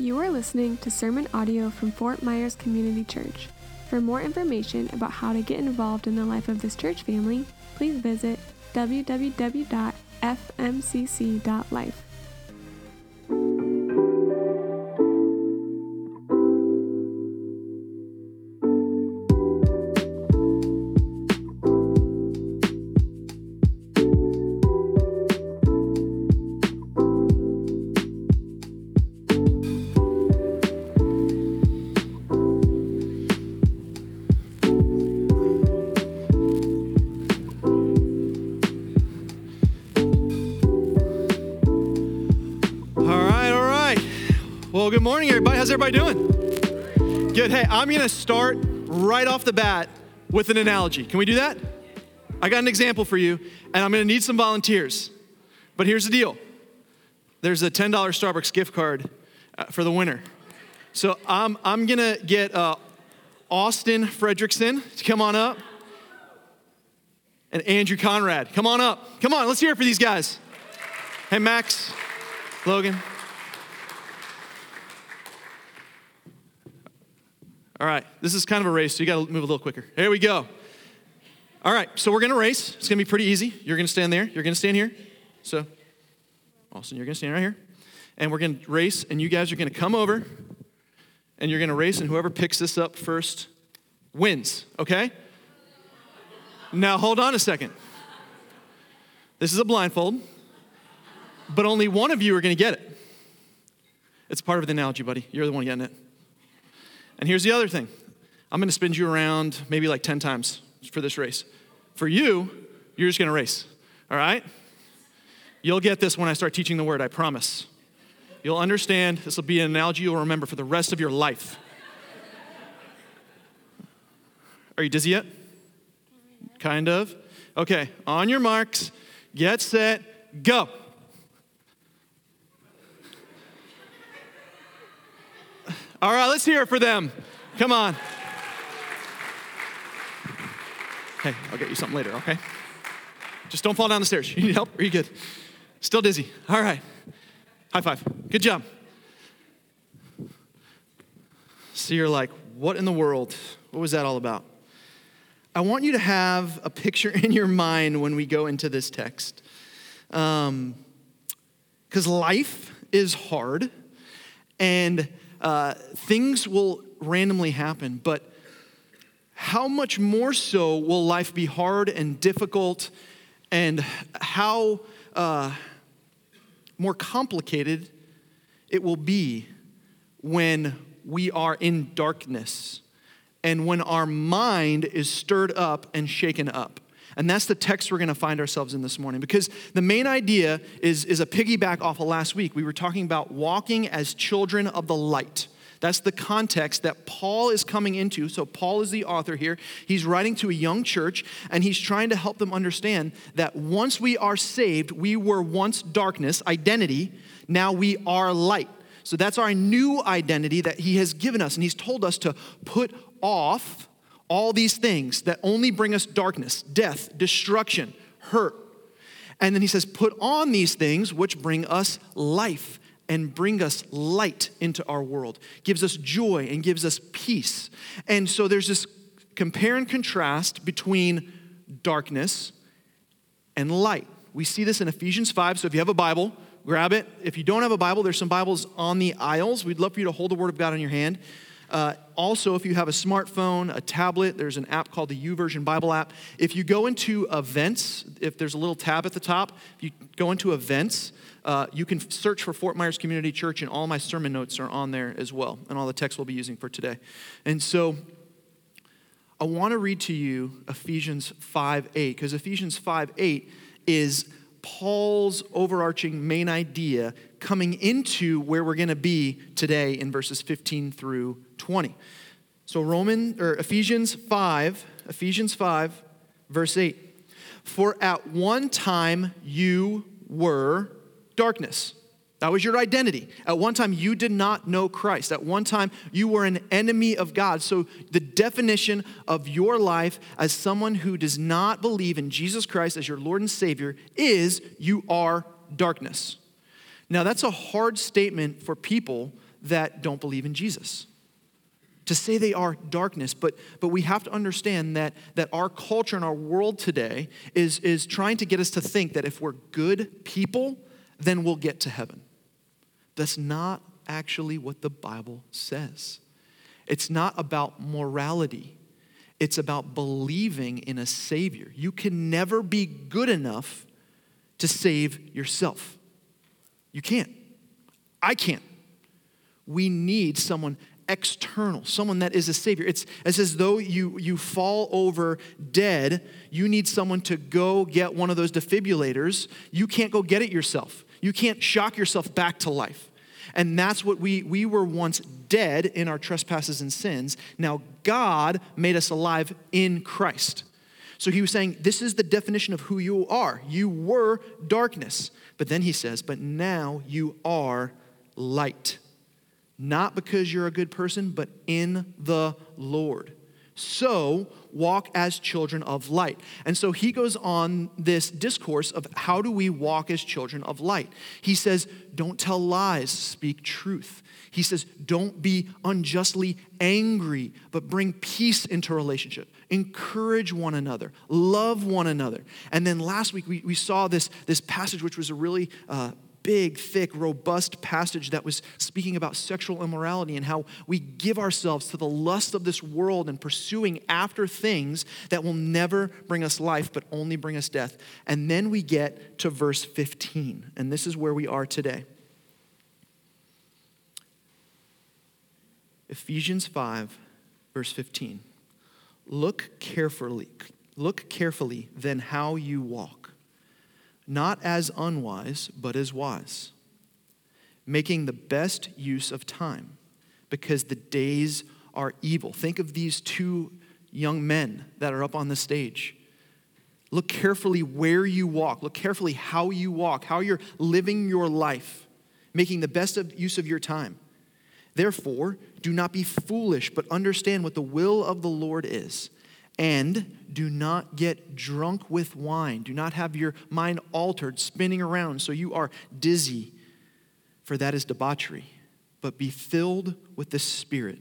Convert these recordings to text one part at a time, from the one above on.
You are listening to sermon audio from Fort Myers Community Church. For more information about how to get involved in the life of this church family, please visit www.fmcc.life. everybody. How's everybody doing? Good. Hey, I'm going to start right off the bat with an analogy. Can we do that? I got an example for you, and I'm going to need some volunteers. But here's the deal there's a $10 Starbucks gift card uh, for the winner. So I'm, I'm going to get uh, Austin Fredrickson to come on up, and Andrew Conrad. Come on up. Come on, let's hear it for these guys. Hey, Max. Logan. All right, this is kind of a race, so you got to move a little quicker. Here we go. All right, so we're going to race. It's going to be pretty easy. You're going to stand there. You're going to stand here. So, Austin, you're going to stand right here. And we're going to race, and you guys are going to come over, and you're going to race, and whoever picks this up first wins, okay? Now, hold on a second. This is a blindfold but only one of you are going to get it. It's part of the analogy, buddy. You're the one getting it. And here's the other thing I'm to spin you around maybe like 10 times for this race. For you, you're just to race, all right? You'll get this when I start teaching the word, I promise. You'll understand. This will be an analogy you'll remember for the rest of your life. Are you dizzy yet? Kind of. Okay, on your marks, get set, go. All right, let's hear it for them. Come on. Hey, I'll get you something later, okay? Just don't fall down the stairs. You need help? Are you good? Still dizzy. All right. High five. Good job. So you're like, what in the world? What was that all about? I want you to have a picture in your mind when we go into this text. Because um, life is hard and uh, things will randomly happen, but how much more so will life be hard and difficult, and how uh, more complicated it will be when we are in darkness and when our mind is stirred up and shaken up. And that's the text we're going to find ourselves in this morning because the main idea is, is a piggyback off of last week. We were talking about walking as children of the light. That's the context that Paul is coming into. So, Paul is the author here. He's writing to a young church, and he's trying to help them understand that once we are saved, we were once darkness, identity, now we are light. So, that's our new identity that he has given us. And he's told us to put off all these things that only bring us darkness, death, destruction, hurt. And then he says, put on these things which bring us life and bring us light into our world, gives us joy and gives us peace. And so there's this compare and contrast between darkness and light. We see this in Ephesians 5. So if you have a Bible, grab it. If you don't have a Bible, there's some Bibles on the aisles. We'd love for you to hold the Word of God in your hand. Uh, also, if you have a smartphone, a tablet, there's an app called the YouVersion Bible app. If you go into events, if there's a little tab at the top, if you go into events, uh, you can search for Fort Myers Community Church, and all my sermon notes are on there as well, and all the text we'll be using for today. And so I want to read to you Ephesians 5 8, because Ephesians 5 8 is Paul's overarching main idea coming into where we're going to be today in verses 15 through 20. So Roman or Ephesians 5, Ephesians 5 verse 8. For at one time you were darkness. That was your identity. At one time, you did not know Christ. At one time, you were an enemy of God. So, the definition of your life as someone who does not believe in Jesus Christ as your Lord and Savior is you are darkness. Now, that's a hard statement for people that don't believe in Jesus. To say they are darkness, but, but we have to understand that, that our culture and our world today is, is trying to get us to think that if we're good people, then we'll get to heaven. That's not actually what the Bible says. It's not about morality, it's about believing in a Savior. You can never be good enough to save yourself. You can't. I can't. We need someone external, someone that is a savior. It's, it's as though you, you fall over dead. You need someone to go get one of those defibrillators. You can't go get it yourself. You can't shock yourself back to life. And that's what we, we were once dead in our trespasses and sins. Now, God made us alive in Christ. So he was saying, This is the definition of who you are. You were darkness. But then he says, But now you are light. Not because you're a good person, but in the Lord. So walk as children of light. And so he goes on this discourse of how do we walk as children of light. He says, Don't tell lies, speak truth. He says, Don't be unjustly angry, but bring peace into relationship. Encourage one another, love one another. And then last week we, we saw this, this passage, which was a really uh, big, thick, robust passage that was speaking about sexual immorality and how we give ourselves to the lust of this world and pursuing after things that will never bring us life but only bring us death. And then we get to verse 15, and this is where we are today. Ephesians 5, verse 15. Look carefully, look carefully then how you walk, not as unwise, but as wise, making the best use of time, because the days are evil. Think of these two young men that are up on the stage. Look carefully where you walk. Look carefully how you walk, how you're living your life, making the best of use of your time. Therefore, do not be foolish, but understand what the will of the Lord is. And do not get drunk with wine. Do not have your mind altered, spinning around so you are dizzy, for that is debauchery. But be filled with the Spirit,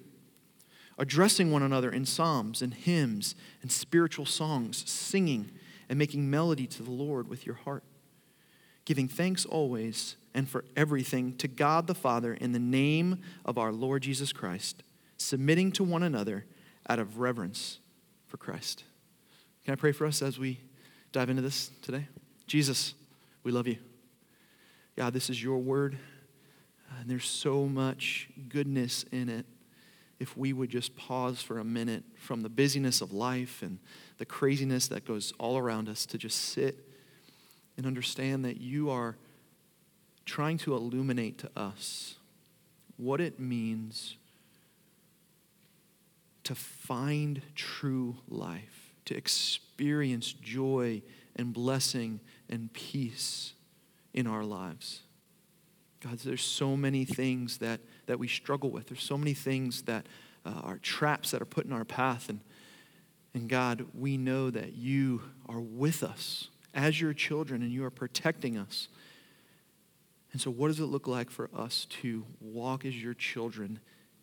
addressing one another in psalms and hymns and spiritual songs, singing and making melody to the Lord with your heart, giving thanks always and for everything to God the Father in the name of our Lord Jesus Christ, submitting to one another out of reverence for Christ. Can I pray for us as we dive into this today? Jesus, we love you. God, this is your word, and there's so much goodness in it. If we would just pause for a minute from the busyness of life and the craziness that goes all around us to just sit and understand that you are trying to illuminate to us what it means to find true life, to experience joy and blessing and peace in our lives. God, there's so many things that, that we struggle with. There's so many things that uh, are traps that are put in our path. And, and God, we know that you are with us as your children and you are protecting us. And so, what does it look like for us to walk as your children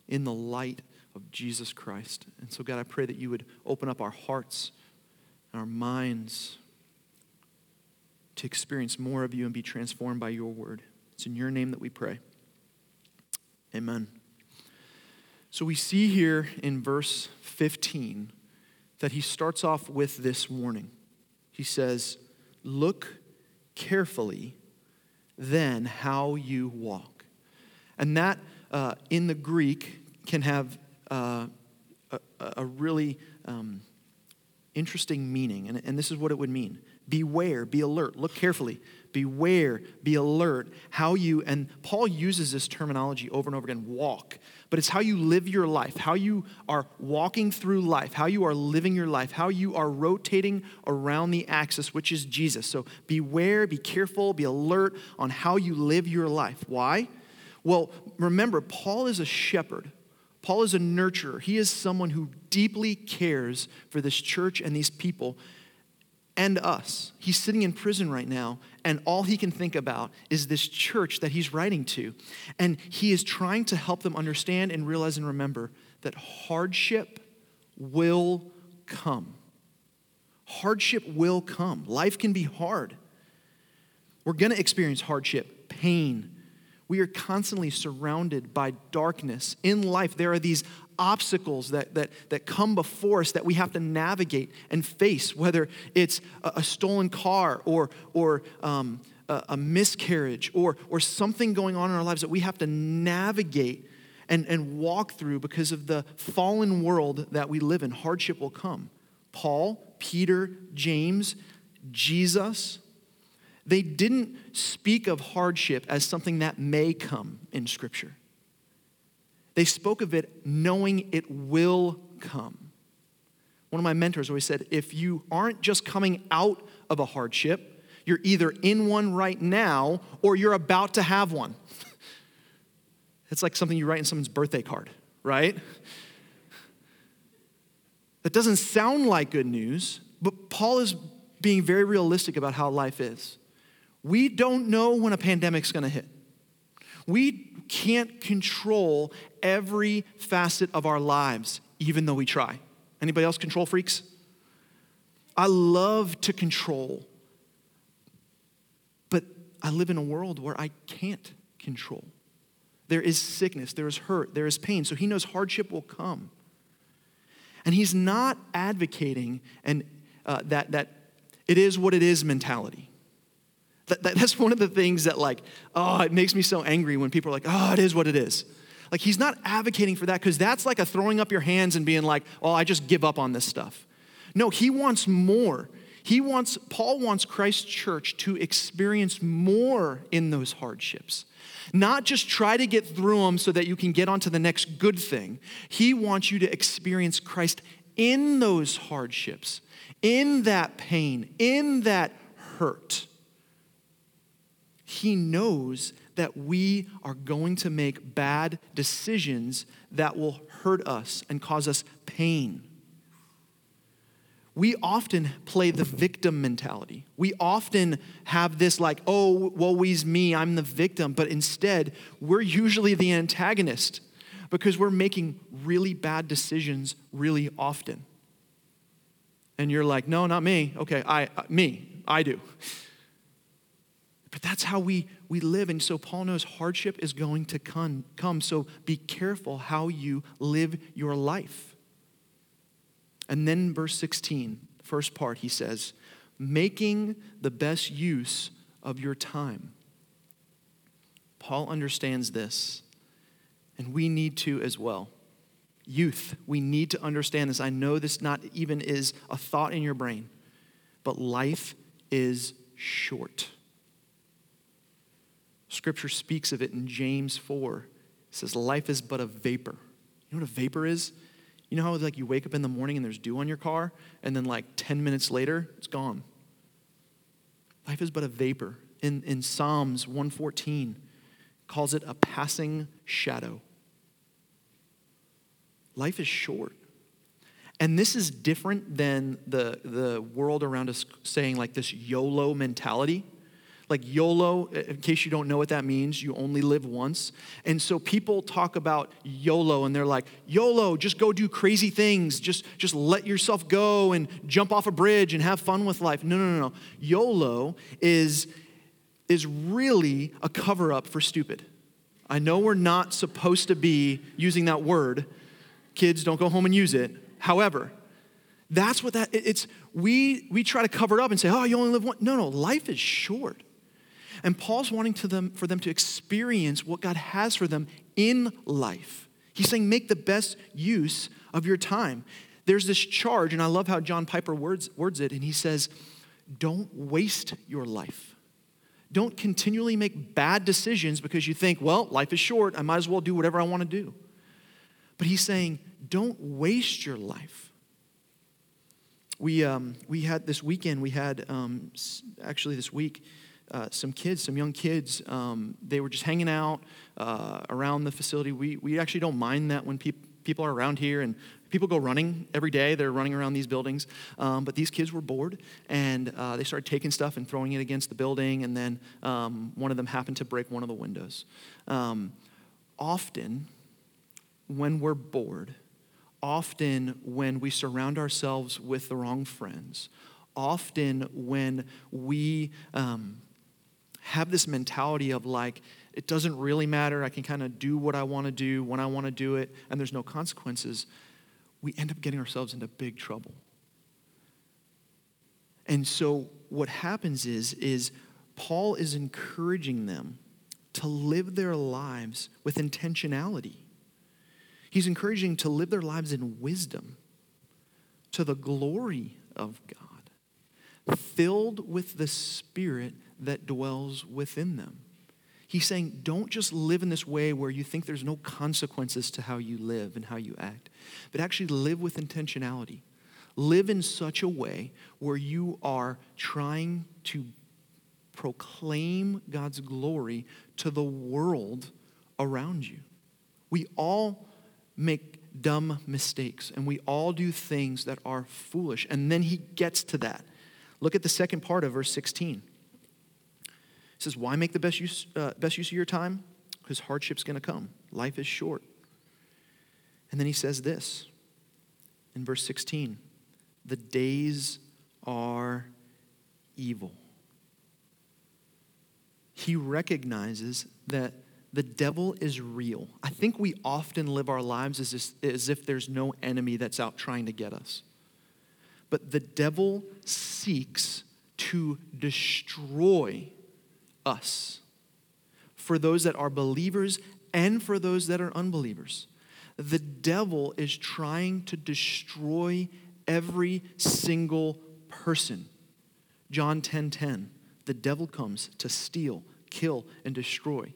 in the light of Jesus Christ? And so, God, I pray that you would open up our hearts and our minds to experience more of you and be transformed by your word. It's in your name that we pray. Amen. So, we see here in verse 15 that he starts off with this warning. He says, Look carefully then how you walk. And that uh, in the Greek can have uh, a, a, really um, interesting meaning. And, and this is what it would mean Beware, be alert, look carefully. Beware, be alert how you, and Paul uses this terminology over and over again walk, but it's how you live your life, how you are walking through life, how you are living your life, how you are rotating around the axis, which is Jesus. So beware, be careful, be alert on how you live your life. Why? Well, remember, Paul is a shepherd. Paul is a nurturer. He is someone who deeply cares for this church and these people and us. He's sitting in prison right now, and all he can think about is this church that he's writing to. And he is trying to help them understand and realize and remember that hardship will come. Hardship will come. Life can be hard. We're going to experience hardship, pain. We are constantly surrounded by darkness. In life, there are these obstacles that, that, that come before us that we have to navigate and face, whether it's a, a stolen car or, or um, a, a, miscarriage or, or something going on in our lives that we have to navigate and, and walk through because of the fallen world that we live in. Hardship will come. Paul, Peter, James, Jesus, they didn't speak of hardship as something that may come in Scripture. They spoke of it knowing it will come. One of my mentors always said if you aren't just coming out of a hardship, you're either in one right now or you're about to have one. it's like something you write in someone's birthday card, right? That doesn't sound like good news, but Paul is being very realistic about how life is. We don't know when a pandemic's gonna hit. We can't control every facet of our lives, even though we try. Anybody else control freaks? I love to control, but I live in a world where I can't control. There is sickness, there is hurt, there is pain. So he knows hardship will come. And he's not advocating and uh, that, that it is what it is mentality. That, that, that's one of the things that, like, oh, it makes me so angry when people are like, oh, it is what it is. Like, he's not advocating for that because that's like a throwing up your hands and being like, oh, I just give up on this stuff. No, he wants more. He wants, Paul wants Christ's church to experience more in those hardships. Not just try to get through them so that you can get onto the next good thing. He wants you to experience Christ in those hardships, in that pain, in that hurt. He knows that we are going to make bad decisions that will hurt us and cause us pain. We often play the victim mentality. We often have this, like, oh, woe is me, I'm the victim. But instead, we're usually the antagonist because we're making really bad decisions really often. And you're like, no, not me. Okay, I, uh, me, I do. But that's how we, we live. And so Paul knows hardship is going to come, come. So be careful how you live your life. And then verse 16, first part, he says, making the best use of your time. Paul understands this, and we need to as well. Youth, we need to understand this. I know this not even is a thought in your brain, but life is short. Scripture speaks of it in James 4. It says, Life is but a vapor. You know what a vapor is? You know how like you wake up in the morning and there's dew on your car, and then like 10 minutes later, it's gone. Life is but a vapor. In, in Psalms 114, calls it a passing shadow. Life is short. And this is different than the, the world around us saying like this YOLO mentality. Like YOLO, in case you don't know what that means, you only live once. And so people talk about YOLO and they're like, YOLO, just go do crazy things. Just, just let yourself go and jump off a bridge and have fun with life. No, no, no, no. YOLO is, is really a cover up for stupid. I know we're not supposed to be using that word. Kids, don't go home and use it. However, that's what that it's we we try to cover it up and say, "Oh, you only live one." No, no, life is short. And Paul's wanting to them, for them to experience what God has for them in life. He's saying, make the best use of your time. There's this charge, and I love how John Piper words, words it, and he says, don't waste your life. Don't continually make bad decisions because you think, well, life is short, I might as well do whatever I want to do. But he's saying, don't waste your life. We, um, we had this weekend, we had um, actually this week, uh, some kids, some young kids, um, they were just hanging out uh, around the facility. We, we actually don't mind that when peop- people are around here and people go running every day. They're running around these buildings. Um, but these kids were bored and uh, they started taking stuff and throwing it against the building. And then um, one of them happened to break one of the windows. Um, often, when we're bored, often when we surround ourselves with the wrong friends, often when we um, have this mentality of like, it doesn't really matter. I can kind of do what I want to do when I want to do it, and there's no consequences. We end up getting ourselves into big trouble. And so what happens is, is Paul is encouraging them to live their lives with intentionality. He's encouraging to live their lives in wisdom to the glory of God, filled with the Spirit that dwells within them. He's saying, don't just live in this way where you think there's no consequences to how you live and how you act, but actually live with intentionality. Live in such a way where you are trying to proclaim God's glory to the world around you. We all make dumb mistakes and we all do things that are foolish. And then he gets to that. Look at the second part of verse 16. He says, Why make the best use, uh, best use of your time? Because hardship's going to come. Life is short. And then he says this in verse 16 The days are evil. He recognizes that the devil is real. I think we often live our lives as, as if there's no enemy that's out trying to get us. But the devil seeks to destroy us for those that are believers and for those that are unbelievers. The devil is trying to destroy every single person. John 10:10. 10, 10, the devil comes to steal, kill and destroy.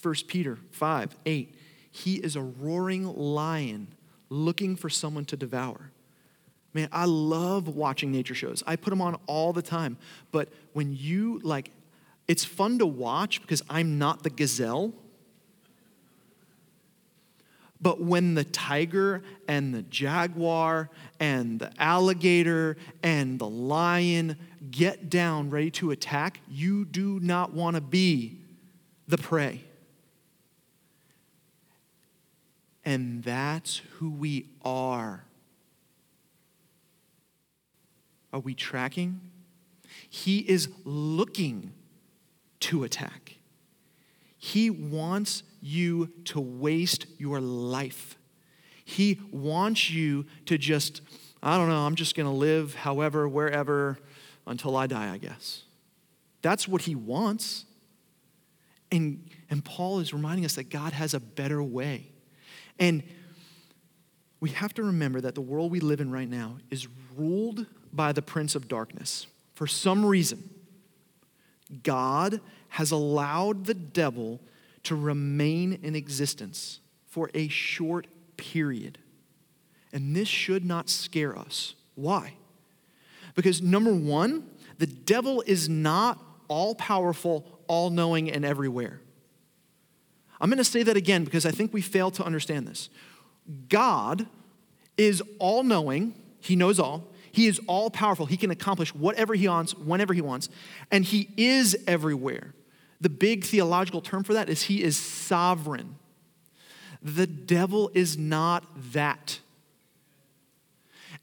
1 Peter 5 8. He is a roaring lion looking for someone to devour. Man, I love watching nature shows. I put them on all the time. But when you like it's fun to watch because I'm not the gazelle. But when the tiger and the jaguar and the alligator and the lion get down ready to attack, you do not want to be the prey. And that's who we are. Are we tracking? He is looking to attack. He wants you to waste your life. He wants you to just, I don't know, I'm just going to live however, wherever, until I die, I guess. That's what he wants. And, and Paul is reminding us that God has a better way. And we have to remember that the world we live in right now is ruled by the prince of darkness. For some reason, God has allowed the devil to remain in existence for a short period. And this should not scare us. Why? Because number one, the devil is not all powerful, all knowing, and everywhere. I'm going to say that again because I think we fail to understand this. God is all knowing, He knows all. He is all powerful. He can accomplish whatever He wants, whenever He wants, and He is everywhere. The big theological term for that is He is sovereign. The devil is not that.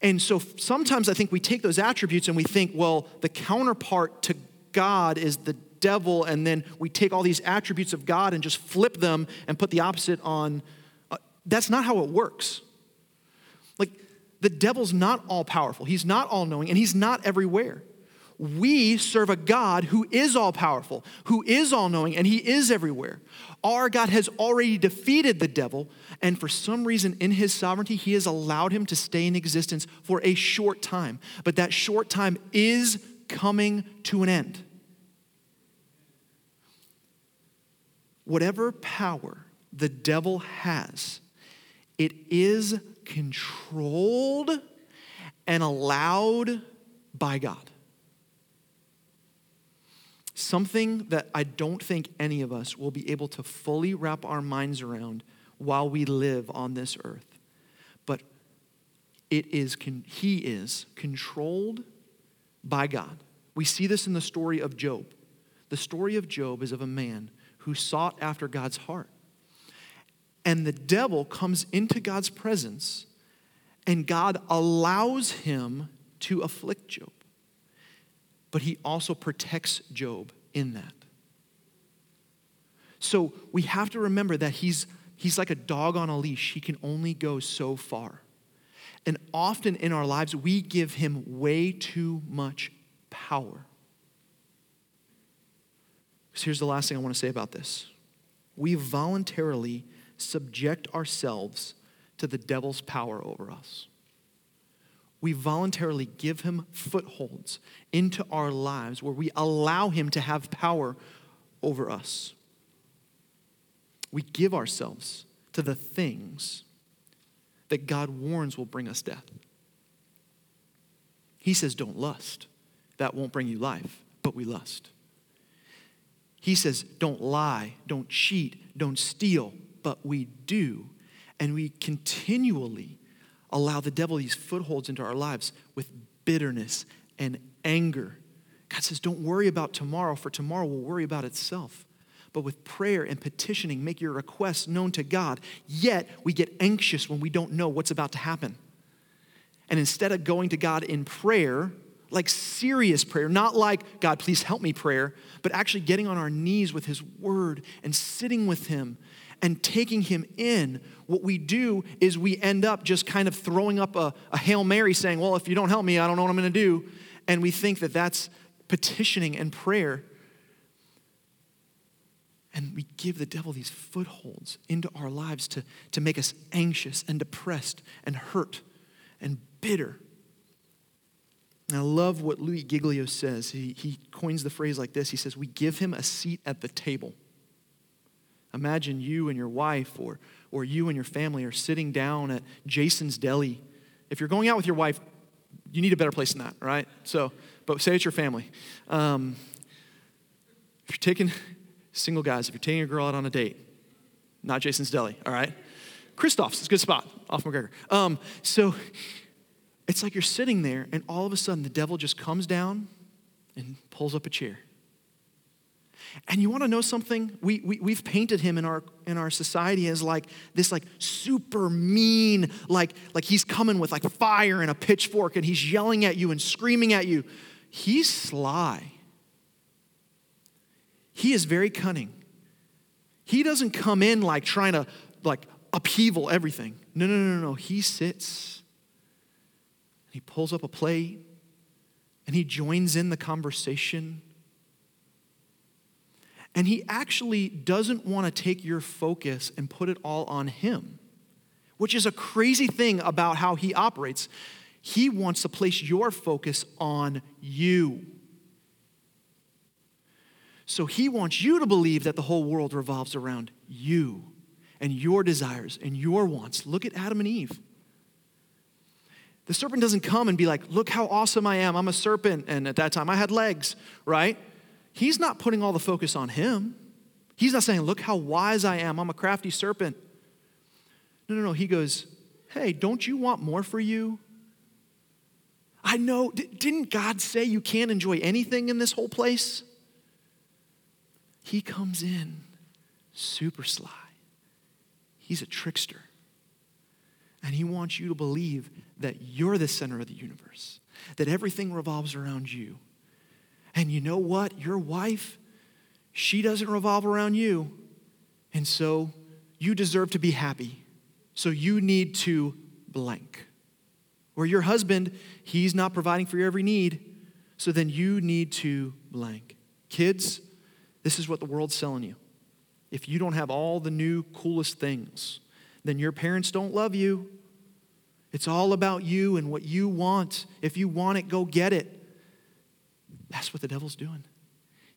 And so sometimes I think we take those attributes and we think, well, the counterpart to God is the devil, and then we take all these attributes of God and just flip them and put the opposite on. Uh, that's not how it works. Like, the devil's not all powerful, he's not all knowing, and he's not everywhere. We serve a God who is all powerful, who is all knowing, and he is everywhere. Our God has already defeated the devil, and for some reason in his sovereignty, he has allowed him to stay in existence for a short time. But that short time is coming to an end. whatever power the devil has, it is controlled and allowed by God. Something that I don't think any of us will be able to fully wrap our minds around while we live on this earth. But it is he is controlled by God. We see this in the story of Job. The story of Job is of a man who sought after God's heart. And the devil comes into God's presence, and God allows him to afflict Job. But he also protects Job in that. So we have to remember that he's, he's like a dog on a leash. He can only go so far. And often in our lives, we give him way too much power. So here's the last thing I want to say about this we voluntarily subject ourselves to the devil's power over us. We voluntarily give him footholds into our lives where we allow him to have power over us. We give ourselves to the things that God warns will bring us death. He says, Don't lust. That won't bring you life, but we lust. He says, Don't lie, don't cheat, don't steal, but we do. And we continually allow the devil these footholds into our lives with bitterness and anger. God says, Don't worry about tomorrow, for tomorrow will worry about itself but with prayer and petitioning, make your requests known to God. Yet we get anxious when we don't know what's about to happen. And instead of going to God in prayer, like serious prayer, not like, God, please help me prayer, but actually getting on our knees with His Word and sitting with Him and taking Him in, what we do is we end up just kind of throwing up a, a Hail Mary saying, Well, if you don't help me, I don't know what I'm going to do. And we think that that's petitioning and prayer. And we give the devil these footholds into our lives to, to make us anxious and depressed and hurt and bitter. And I love what Louis Giglio says. He, he coins the phrase like this He says, We give him a seat at the table. Imagine you and your wife or, or you and your family are sitting down at Jason's Deli. If you're going out with your wife, you need a better place than that, right? So, but say it's your family. Um, if you're taking, Single guys, if you're taking a girl out on a date, not Jason's Deli, all right? Christoph's is a good spot off McGregor. Um, so it's like you're sitting there, and all of a sudden the devil just comes down and pulls up a chair. And you want to know something? We, we, we've painted him in our, in our society as like this like super mean, like, like he's coming with like fire and a pitchfork and he's yelling at you and screaming at you. He's sly. He is very cunning. He doesn't come in like trying to like upheaval everything. No, no, no, no. He sits. He pulls up a plate and he joins in the conversation. And he actually doesn't want to take your focus and put it all on him, which is a crazy thing about how he operates. He wants to place your focus on you. So he wants you to believe that the whole world revolves around you and your desires and your wants. Look at Adam and Eve. The serpent doesn't come and be like, Look how awesome I am. I'm a serpent. And at that time, I had legs, right? He's not putting all the focus on him. He's not saying, Look how wise I am. I'm a crafty serpent. No, no, no. He goes, Hey, don't you want more for you? I know. Didn't God say you can't enjoy anything in this whole place? He comes in super sly. He's a trickster. And he wants you to believe that you're the center of the universe, that everything revolves around you. And you know what? Your wife, she doesn't revolve around you. And so you deserve to be happy. So you need to blank. Or your husband, he's not providing for your every need. So then you need to blank. Kids, this is what the world's selling you. If you don't have all the new, coolest things, then your parents don't love you. It's all about you and what you want. If you want it, go get it. That's what the devil's doing.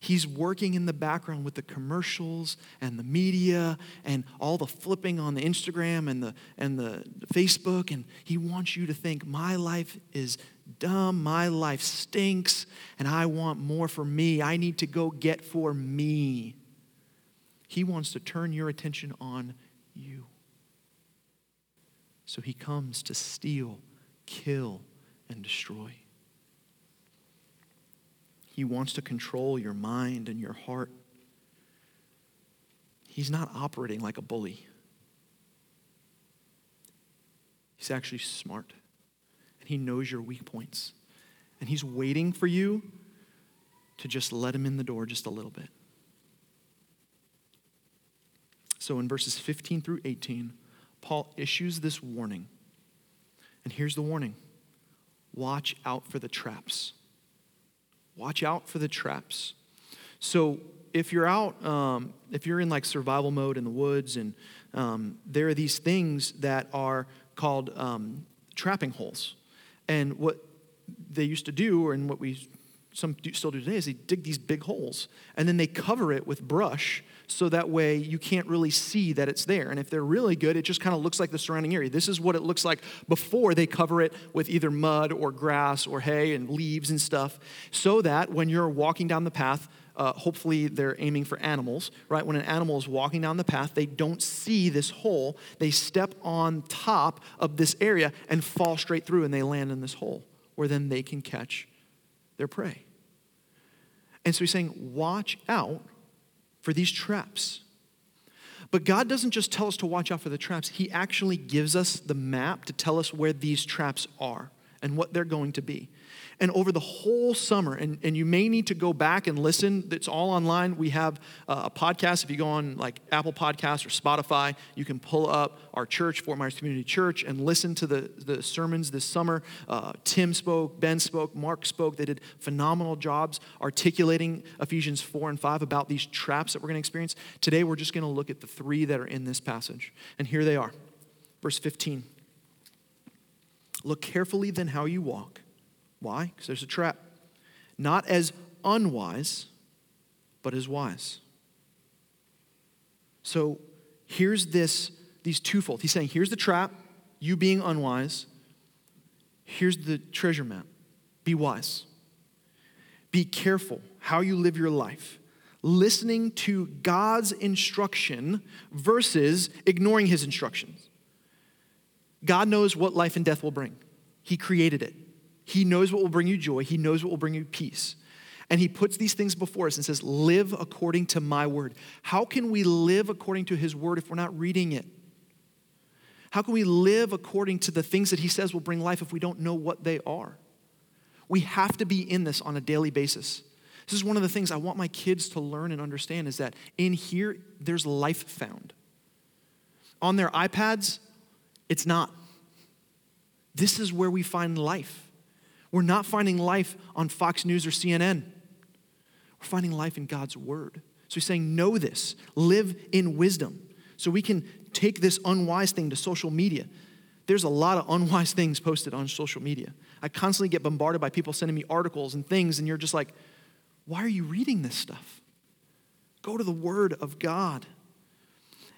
He's working in the background with the commercials and the media and all the flipping on the Instagram and the, and the Facebook. And he wants you to think, my life is dumb. My life stinks, and I want more for me. I need to go get for me. He wants to turn your attention on you. So he comes to steal, kill, and destroy. He wants to control your mind and your heart. He's not operating like a bully. He's actually smart. And he knows your weak points. And he's waiting for you to just let him in the door just a little bit. So in verses 15 through 18, Paul issues this warning. And here's the warning watch out for the traps. Watch out for the traps. So if you're out, um, if you're in like survival mode in the woods, and um, there are these things that are called um, trapping holes. And what they used to do, and what we some do, still do today, is they dig these big holes and then they cover it with brush so that way you can't really see that it's there. And if they're really good, it just kind of looks like the surrounding area. This is what it looks like before they cover it with either mud or grass or hay and leaves and stuff, so that when you're walking down the path, uh, hopefully they're aiming for animals, right? When an animal is walking down the path, they don't see this hole. They step on top of this area and fall straight through, and they land in this hole where then they can catch their prey. And so he's saying, watch out for these traps. But God doesn't just tell us to watch out for the traps, He actually gives us the map to tell us where these traps are and what they're going to be. And over the whole summer, and, and you may need to go back and listen, it's all online. We have a podcast. If you go on like Apple Podcasts or Spotify, you can pull up our church, Fort Myers Community Church, and listen to the, the sermons this summer. Uh, Tim spoke, Ben spoke, Mark spoke. They did phenomenal jobs articulating Ephesians 4 and 5 about these traps that we're going to experience. Today, we're just going to look at the three that are in this passage. And here they are. Verse 15. Look carefully then how you walk why? Because there's a trap. Not as unwise, but as wise. So here's this, these twofold. He's saying, here's the trap, you being unwise. Here's the treasure map. Be wise. Be careful how you live your life. Listening to God's instruction versus ignoring his instructions. God knows what life and death will bring. He created it. He knows what will bring you joy, He knows what will bring you peace. And He puts these things before us and says, Live according to my word. How can we live according to His word if we're not reading it? How can we live according to the things that He says will bring life if we don't know what they are? We have to be in this on a daily basis. This is one of the things I want my kids to learn and understand is that in here, there's life found. On their iPads, it's not. This is where we find life. We're not finding life on Fox News or CNN. We're finding life in God's Word. So he's saying, Know this, live in wisdom. So we can take this unwise thing to social media. There's a lot of unwise things posted on social media. I constantly get bombarded by people sending me articles and things, and you're just like, Why are you reading this stuff? Go to the Word of God.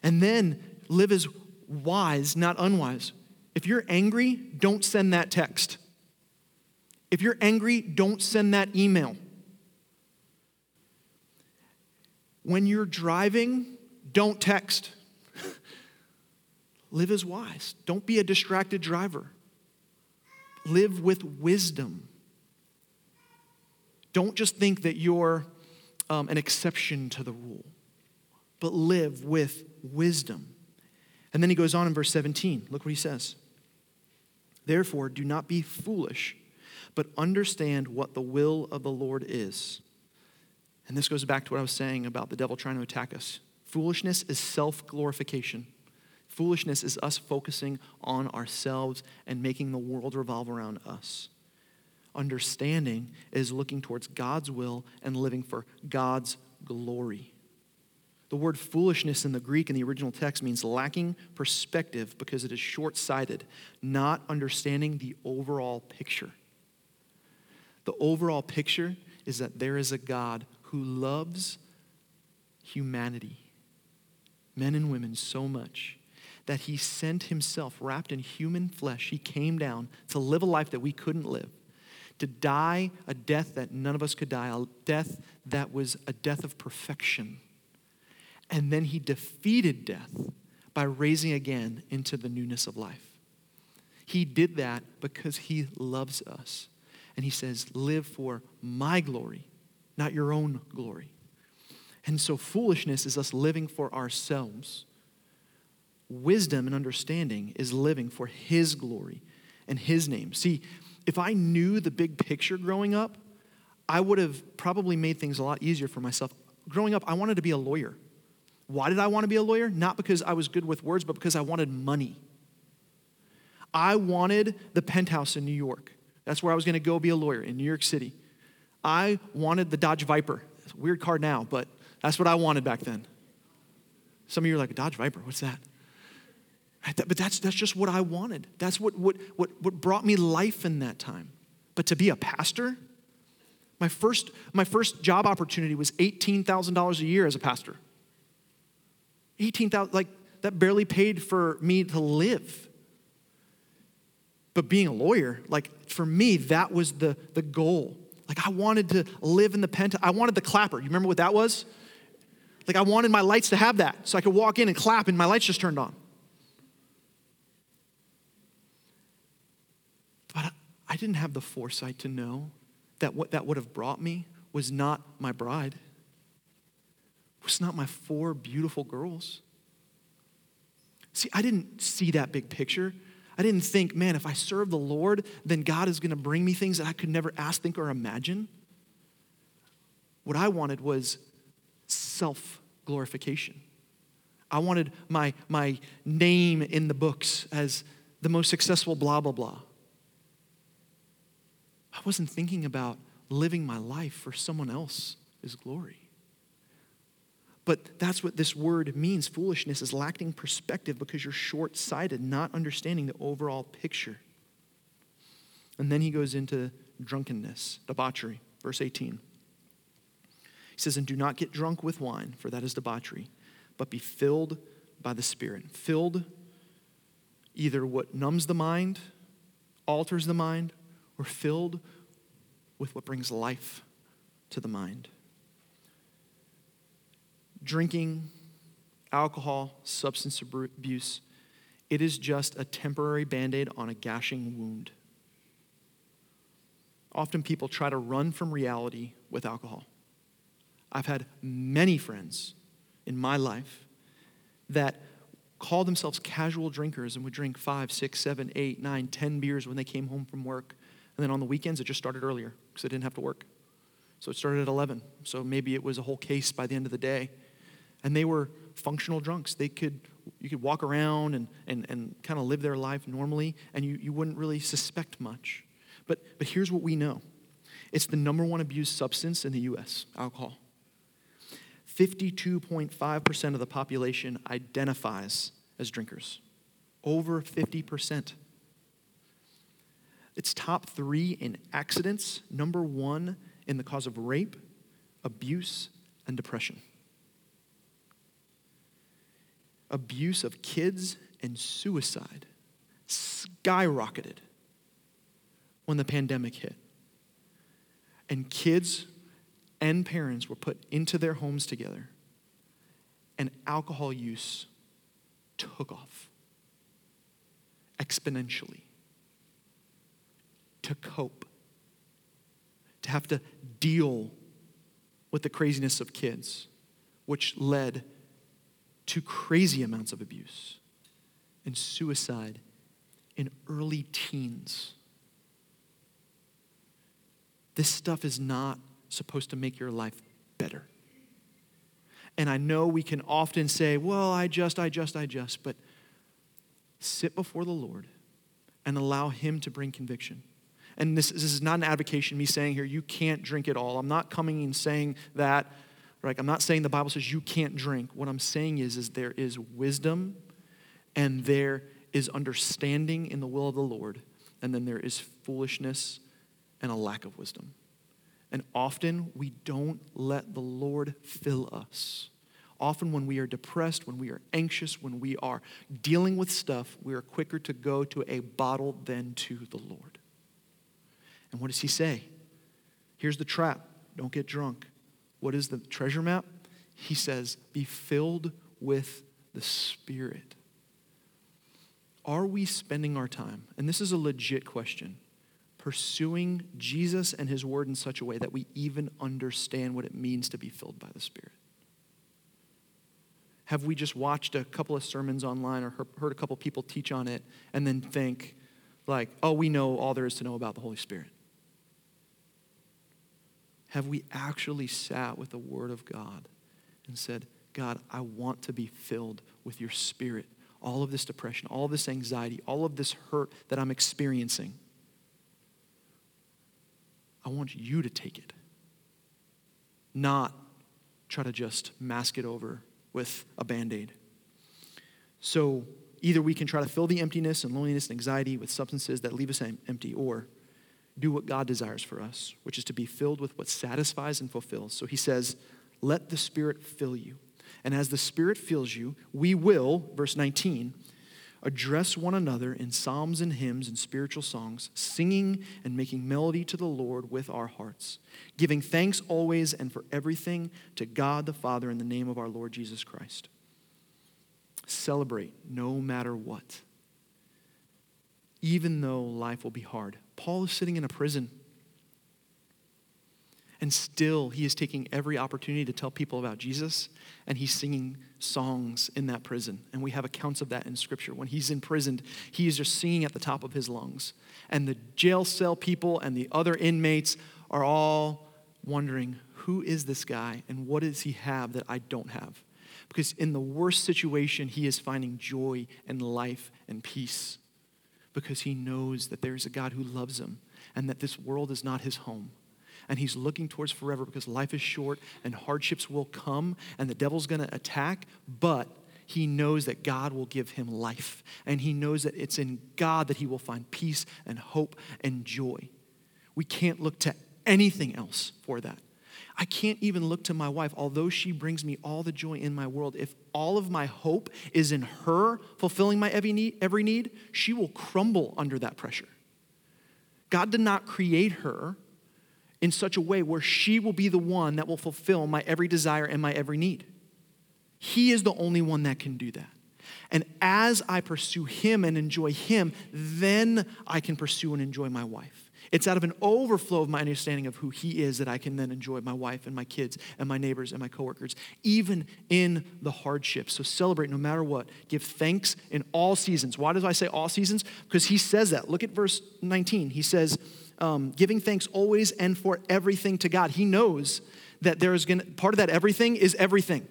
And then live as wise, not unwise. If you're angry, don't send that text. If you're angry, don't send that email. When you're driving, don't text. Live as wise. Don't be a distracted driver. Live with wisdom. Don't just think that you're um, an exception to the rule, but live with wisdom. And then he goes on in verse 17. Look what he says. Therefore, do not be foolish but understand what the will of the Lord is. And this goes back to what I was saying about the devil trying to attack us. Foolishness is self glorification. Foolishness is us focusing on ourselves and making the world revolve around us. Understanding is looking towards God's will and living for God's glory. The word foolishness in the Greek in the original text means lacking perspective because it is short sighted, not understanding the overall picture. The overall picture is that there is a God who loves humanity, men and women, so much that he sent himself wrapped in human flesh. He came down to live a life that we couldn't live, to die a death that none of us could die, a death that was a death of perfection. And then he defeated death by raising again into the newness of life. He did that because He loves us. And He says, Live for my glory, not your own glory. And so, foolishness is us living for ourselves. Wisdom and understanding is living for His glory and His name. See, if I knew the big picture growing up, I would have probably made things a lot easier for myself. Growing up, I wanted to be a lawyer. Why did I want to be a lawyer? Not because I was good with words, but because I wanted money. I wanted the penthouse in New York. That's where I was going to go be a lawyer in New York City. I wanted the Dodge Viper. It's a weird car now, but that's what I wanted back then. Some of you are like, a Dodge Viper, what's that? But that's, that's just what I wanted. That's what, what, what, what brought me life in that time. But to be a pastor, my first, my first job opportunity was $18,000 a year as a pastor. 18,000, like that barely paid for me to live. But being a lawyer, like for me, that was the, the goal. Like I wanted to live in the pent. I wanted the clapper. You remember what that was? Like I wanted my lights to have that so I could walk in and clap and my lights just turned on. But I didn't have the foresight to know that what that would have brought me was not my bride, was not my four beautiful girls. See, I didn't see that big picture. I didn't think, man, if I serve the Lord, then God is going to bring me things that I could never ask, think, or imagine. What I wanted was self glorification. I wanted my, my name in the books as the most successful blah, blah, blah. I wasn't thinking about living my life for someone else's glory. But that's what this word means. Foolishness is lacking perspective because you're short sighted, not understanding the overall picture. And then he goes into drunkenness, debauchery, verse 18. He says, And do not get drunk with wine, for that is debauchery, but be filled by the Spirit. Filled either what numbs the mind, alters the mind, or filled with what brings life to the mind drinking, alcohol, substance abuse, it is just a temporary band aid on a gashing wound. Often people try to run from reality with alcohol. I've had many friends in my life that call themselves casual drinkers and would drink five, six, seven, eight, nine, ten beers when they came home from work. And then on the weekends, it just started earlier because they didn't have to work. So it started at 11. So maybe it was a whole case by the end of the day and they were functional drunks. They could, you could walk around and, and, and kind of live their life normally, and you, you wouldn't really suspect much. But, but here's what we know it's the number one abused substance in the US alcohol. 52.5% of the population identifies as drinkers, over 50%. It's top three in accidents, number one in the cause of rape, abuse, and depression abuse of kids and suicide skyrocketed when the pandemic hit. And kids and parents were put into their homes together, and alcohol use took off exponentially to cope, to have to deal with the craziness of kids, which led to crazy amounts of abuse and suicide in early teens. This stuff is not supposed to make your life better. And I know we can often say, well, I just, I just, I just, but sit before the Lord and allow Him to bring conviction. And this, this is not an advocation, me saying here, you can't drink it all. I'm not coming and saying that Right? I'm not saying the Bible says you can't drink. What I'm saying is, is there is wisdom and there is understanding in the will of the Lord, and then there is foolishness and a lack of wisdom. And often we don't let the Lord fill us. Often, when we are depressed, when we are anxious, when we are dealing with stuff, we are quicker to go to a bottle than to the Lord. And what does he say? Here's the trap don't get drunk. What is the treasure map? He says, be filled with the Spirit. Are we spending our time, and this is a legit question, pursuing Jesus and his word in such a way that we even understand what it means to be filled by the Spirit? Have we just watched a couple of sermons online or heard a couple people teach on it and then think, like, oh, we know all there is to know about the Holy Spirit? Have we actually sat with the Word of God and said, God, I want to be filled with your Spirit? All of this depression, all this anxiety, all of this hurt that I'm experiencing. I want you to take it, not try to just mask it over with a band aid. So either we can try to fill the emptiness and loneliness and anxiety with substances that leave us empty, or do what God desires for us, which is to be filled with what satisfies and fulfills. So he says, Let the Spirit fill you. And as the Spirit fills you, we will, verse 19, address one another in psalms and hymns and spiritual songs, singing and making melody to the Lord with our hearts, giving thanks always and for everything to God the Father in the name of our Lord Jesus Christ. Celebrate no matter what, even though life will be hard. Paul is sitting in a prison. And still, he is taking every opportunity to tell people about Jesus, and he's singing songs in that prison. And we have accounts of that in Scripture. When he's imprisoned, he is just singing at the top of his lungs. And the jail cell people and the other inmates are all wondering who is this guy and what does he have that I don't have? Because in the worst situation, he is finding joy and life and peace because he knows that there is a God who loves him and that this world is not his home. And he's looking towards forever because life is short and hardships will come and the devil's going to attack, but he knows that God will give him life. And he knows that it's in God that he will find peace and hope and joy. We can't look to anything else for that. I can't even look to my wife, although she brings me all the joy in my world. If all of my hope is in her fulfilling my every need, every need, she will crumble under that pressure. God did not create her in such a way where she will be the one that will fulfill my every desire and my every need. He is the only one that can do that. And as I pursue Him and enjoy Him, then I can pursue and enjoy my wife. It's out of an overflow of my understanding of who He is that I can then enjoy my wife and my kids and my neighbors and my coworkers, even in the hardships. So celebrate no matter what. Give thanks in all seasons. Why does I say all seasons? Because He says that. Look at verse 19. He says, um, giving thanks always and for everything to God. He knows that there is going to, part of that everything is everything.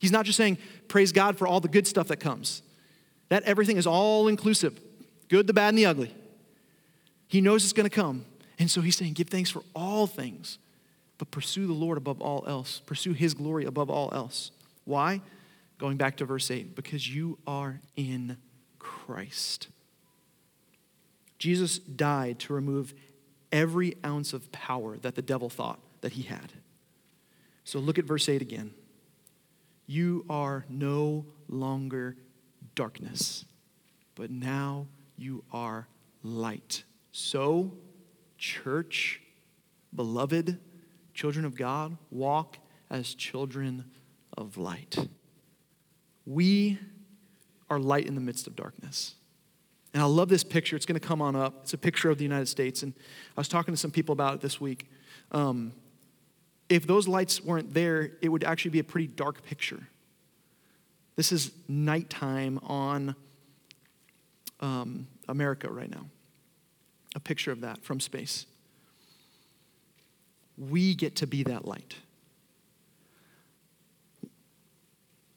He's not just saying, praise God for all the good stuff that comes. That everything is all inclusive good, the bad, and the ugly. He knows it's going to come. And so he's saying, give thanks for all things, but pursue the Lord above all else. Pursue his glory above all else. Why? Going back to verse 8, because you are in Christ. Jesus died to remove every ounce of power that the devil thought that he had. So look at verse 8 again. You are no longer darkness, but now you are light. So, church, beloved, children of God, walk as children of light. We are light in the midst of darkness. And I love this picture. It's going to come on up. It's a picture of the United States. And I was talking to some people about it this week. Um, if those lights weren't there, it would actually be a pretty dark picture. This is nighttime on um, America right now. A picture of that from space. We get to be that light.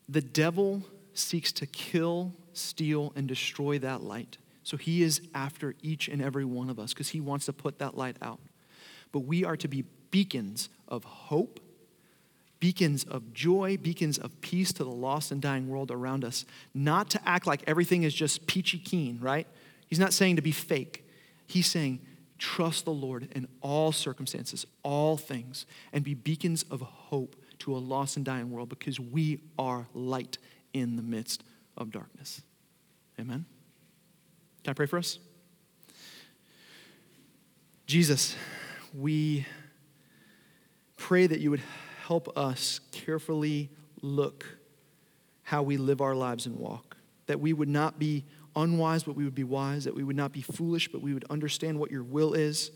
The devil seeks to kill, steal, and destroy that light. So he is after each and every one of us because he wants to put that light out. But we are to be beacons of hope, beacons of joy, beacons of peace to the lost and dying world around us. Not to act like everything is just peachy keen, right? He's not saying to be fake. He's saying, trust the Lord in all circumstances, all things, and be beacons of hope to a lost and dying world because we are light in the midst of darkness. Amen. Can I pray for us? Jesus, we pray that you would help us carefully look how we live our lives and walk. that we would not be unwise, but we would be wise, that we would not be foolish, but we would understand what your will is,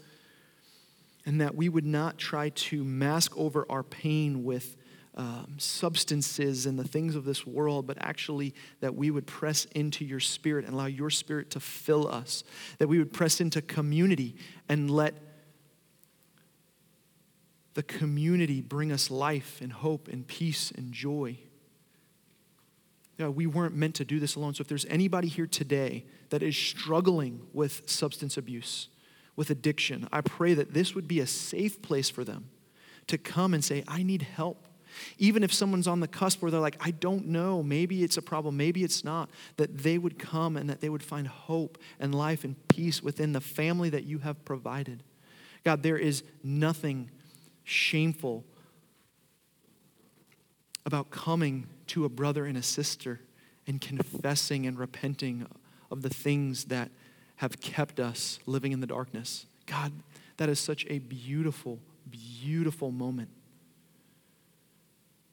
and that we would not try to mask over our pain with um, substances and the things of this world, but actually that we would press into your spirit and allow your spirit to fill us, that we would press into community and let the community bring us life and hope and peace and joy. Yeah, we weren't meant to do this alone. So if there's anybody here today that is struggling with substance abuse, with addiction, I pray that this would be a safe place for them to come and say, I need help. Even if someone's on the cusp where they're like, I don't know, maybe it's a problem, maybe it's not, that they would come and that they would find hope and life and peace within the family that you have provided. God, there is nothing shameful about coming to a brother and a sister and confessing and repenting of the things that have kept us living in the darkness. God, that is such a beautiful, beautiful moment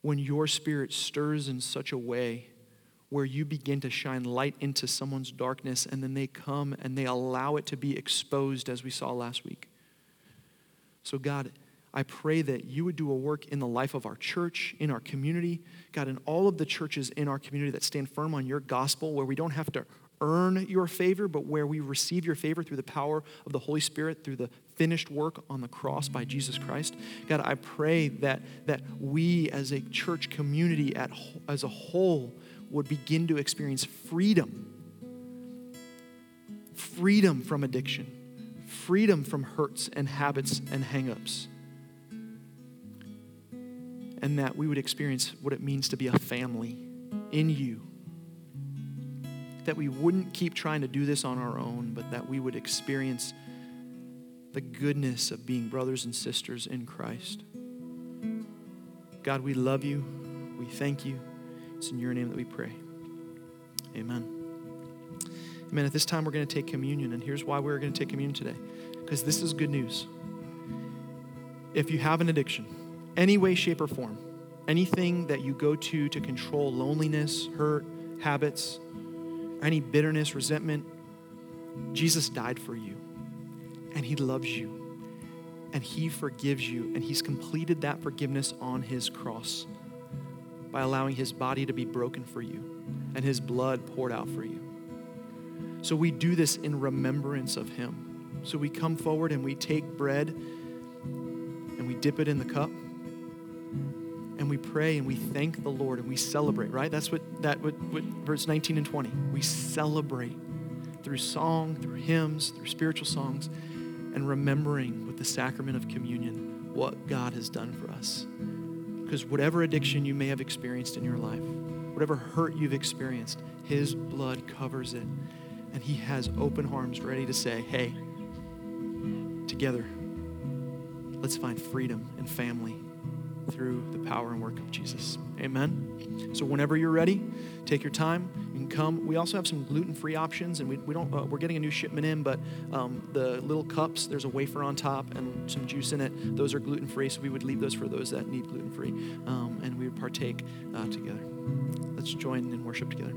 when your spirit stirs in such a way where you begin to shine light into someone's darkness and then they come and they allow it to be exposed as we saw last week. So, God, I pray that you would do a work in the life of our church, in our community, God, in all of the churches in our community that stand firm on your gospel, where we don't have to earn your favor, but where we receive your favor through the power of the Holy Spirit, through the finished work on the cross by Jesus Christ. God, I pray that, that we as a church community at, as a whole would begin to experience freedom freedom from addiction, freedom from hurts and habits and hangups. And that we would experience what it means to be a family in you that we wouldn't keep trying to do this on our own, but that we would experience the goodness of being brothers and sisters in Christ. God, we love you. We thank you. It's in your name that we pray. Amen. Amen. At this time, we're going to take communion, and here's why we're going to take communion today because this is good news. If you have an addiction, any way, shape, or form, anything that you go to to control loneliness, hurt, habits, any bitterness, resentment, Jesus died for you. And he loves you. And he forgives you. And he's completed that forgiveness on his cross by allowing his body to be broken for you and his blood poured out for you. So we do this in remembrance of him. So we come forward and we take bread and we dip it in the cup we pray and we thank the Lord and we celebrate, right? That's what that what, what verse 19 and 20. We celebrate through song, through hymns, through spiritual songs, and remembering with the sacrament of communion what God has done for us. Because whatever addiction you may have experienced in your life, whatever hurt you've experienced, His blood covers it. And He has open arms ready to say, hey, together, let's find freedom and family through the power and work of Jesus. Amen. So whenever you're ready, take your time. You can come. We also have some gluten-free options, and we, we don't. Uh, we're getting a new shipment in, but um, the little cups, there's a wafer on top and some juice in it. Those are gluten-free, so we would leave those for those that need gluten-free, um, and we would partake uh, together. Let's join in worship together.